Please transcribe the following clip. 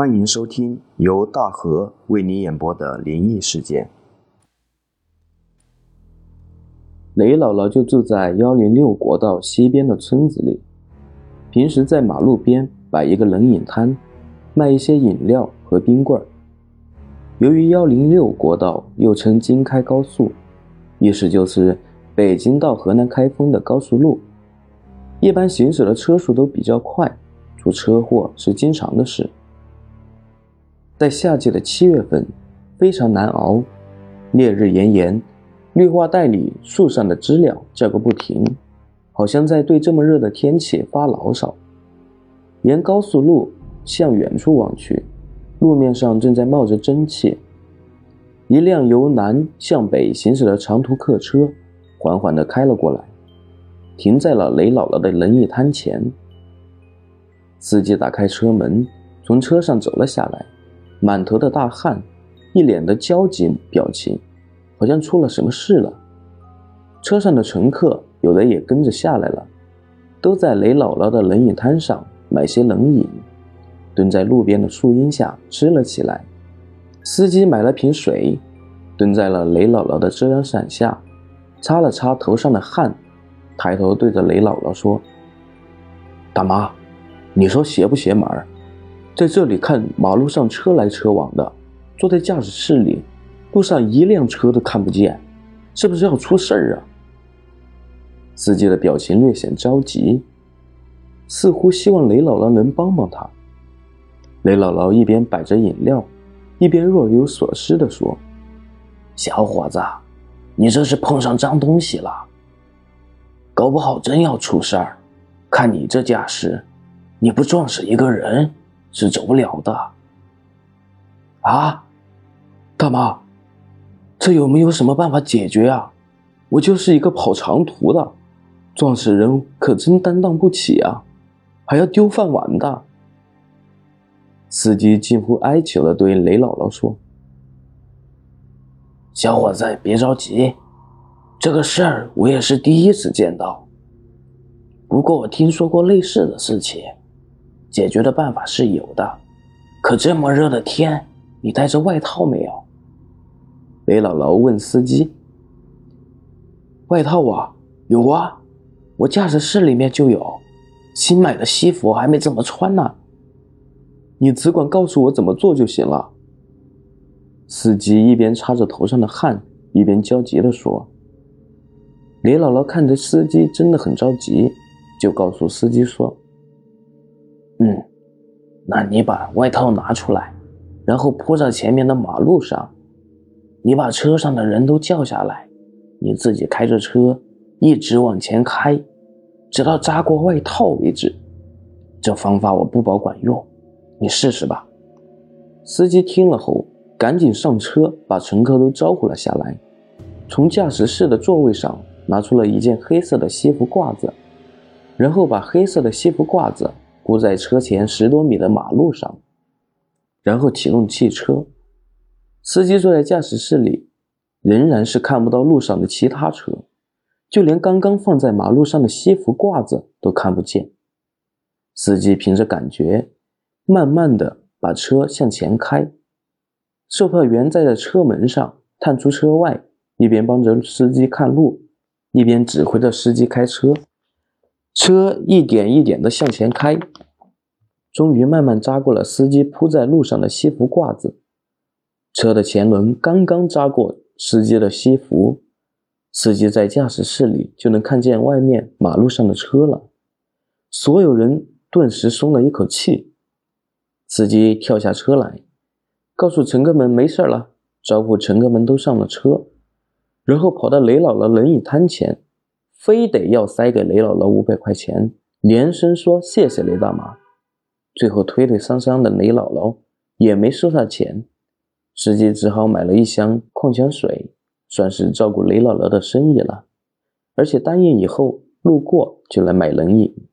欢迎收听由大河为你演播的灵异事件。雷姥姥就住在幺零六国道西边的村子里，平时在马路边摆一个冷饮摊，卖一些饮料和冰棍儿。由于幺零六国道又称京开高速，意思就是北京到河南开封的高速路，一般行驶的车速都比较快，出车祸是经常的事。在夏季的七月份，非常难熬，烈日炎炎，绿化带里树上的知了叫个不停，好像在对这么热的天气发牢骚。沿高速路向远处望去，路面上正在冒着蒸汽。一辆由南向北行驶的长途客车缓缓地开了过来，停在了雷姥姥的冷饮摊前。司机打开车门，从车上走了下来。满头的大汗，一脸的焦急表情，好像出了什么事了。车上的乘客有的也跟着下来了，都在雷姥姥的冷饮摊上买些冷饮，蹲在路边的树荫下吃了起来。司机买了瓶水，蹲在了雷姥姥的遮阳伞下，擦了擦头上的汗，抬头对着雷姥姥说：“大妈，你说邪不邪门？”在这里看马路上车来车往的，坐在驾驶室里，路上一辆车都看不见，是不是要出事儿啊？司机的表情略显着急，似乎希望雷姥姥能帮帮他。雷姥姥一边摆着饮料，一边若有所思地说：“小伙子，你这是碰上脏东西了，搞不好真要出事儿。看你这架势，你不撞死一个人？”是走不了的，啊，大妈，这有没有什么办法解决啊？我就是一个跑长途的，撞死人可真担当不起啊，还要丢饭碗的。司机近乎哀求的对雷姥姥说：“小伙子，别着急，这个事儿我也是第一次见到，不过我听说过类似的事情。”解决的办法是有的，可这么热的天，你带着外套没有？雷姥姥问司机。外套啊，有啊，我驾驶室里面就有，新买的西服还没怎么穿呢。你只管告诉我怎么做就行了。司机一边擦着头上的汗，一边焦急地说。雷姥姥看着司机真的很着急，就告诉司机说。嗯，那你把外套拿出来，然后铺在前面的马路上。你把车上的人都叫下来，你自己开着车一直往前开，直到扎过外套为止。这方法我不保管用，你试试吧。司机听了后，赶紧上车，把乘客都招呼了下来，从驾驶室的座位上拿出了一件黑色的西服褂子，然后把黑色的西服褂子。铺在车前十多米的马路上，然后启动汽车。司机坐在驾驶室里，仍然是看不到路上的其他车，就连刚刚放在马路上的西服褂子都看不见。司机凭着感觉，慢慢的把车向前开。售票员站在车门上，探出车外，一边帮着司机看路，一边指挥着司机开车。车一点一点的向前开，终于慢慢扎过了司机铺在路上的西服褂子。车的前轮刚刚扎过司机的西服，司机在驾驶室里就能看见外面马路上的车了。所有人顿时松了一口气。司机跳下车来，告诉乘客们没事了，招呼乘客们都上了车，然后跑到雷姥姥冷饮摊前。非得要塞给雷姥姥五百块钱，连声说谢谢雷大妈。最后推推搡搡的雷姥姥也没收她钱，司机只好买了一箱矿泉水，算是照顾雷姥姥的生意了。而且答应以后路过就来买冷饮。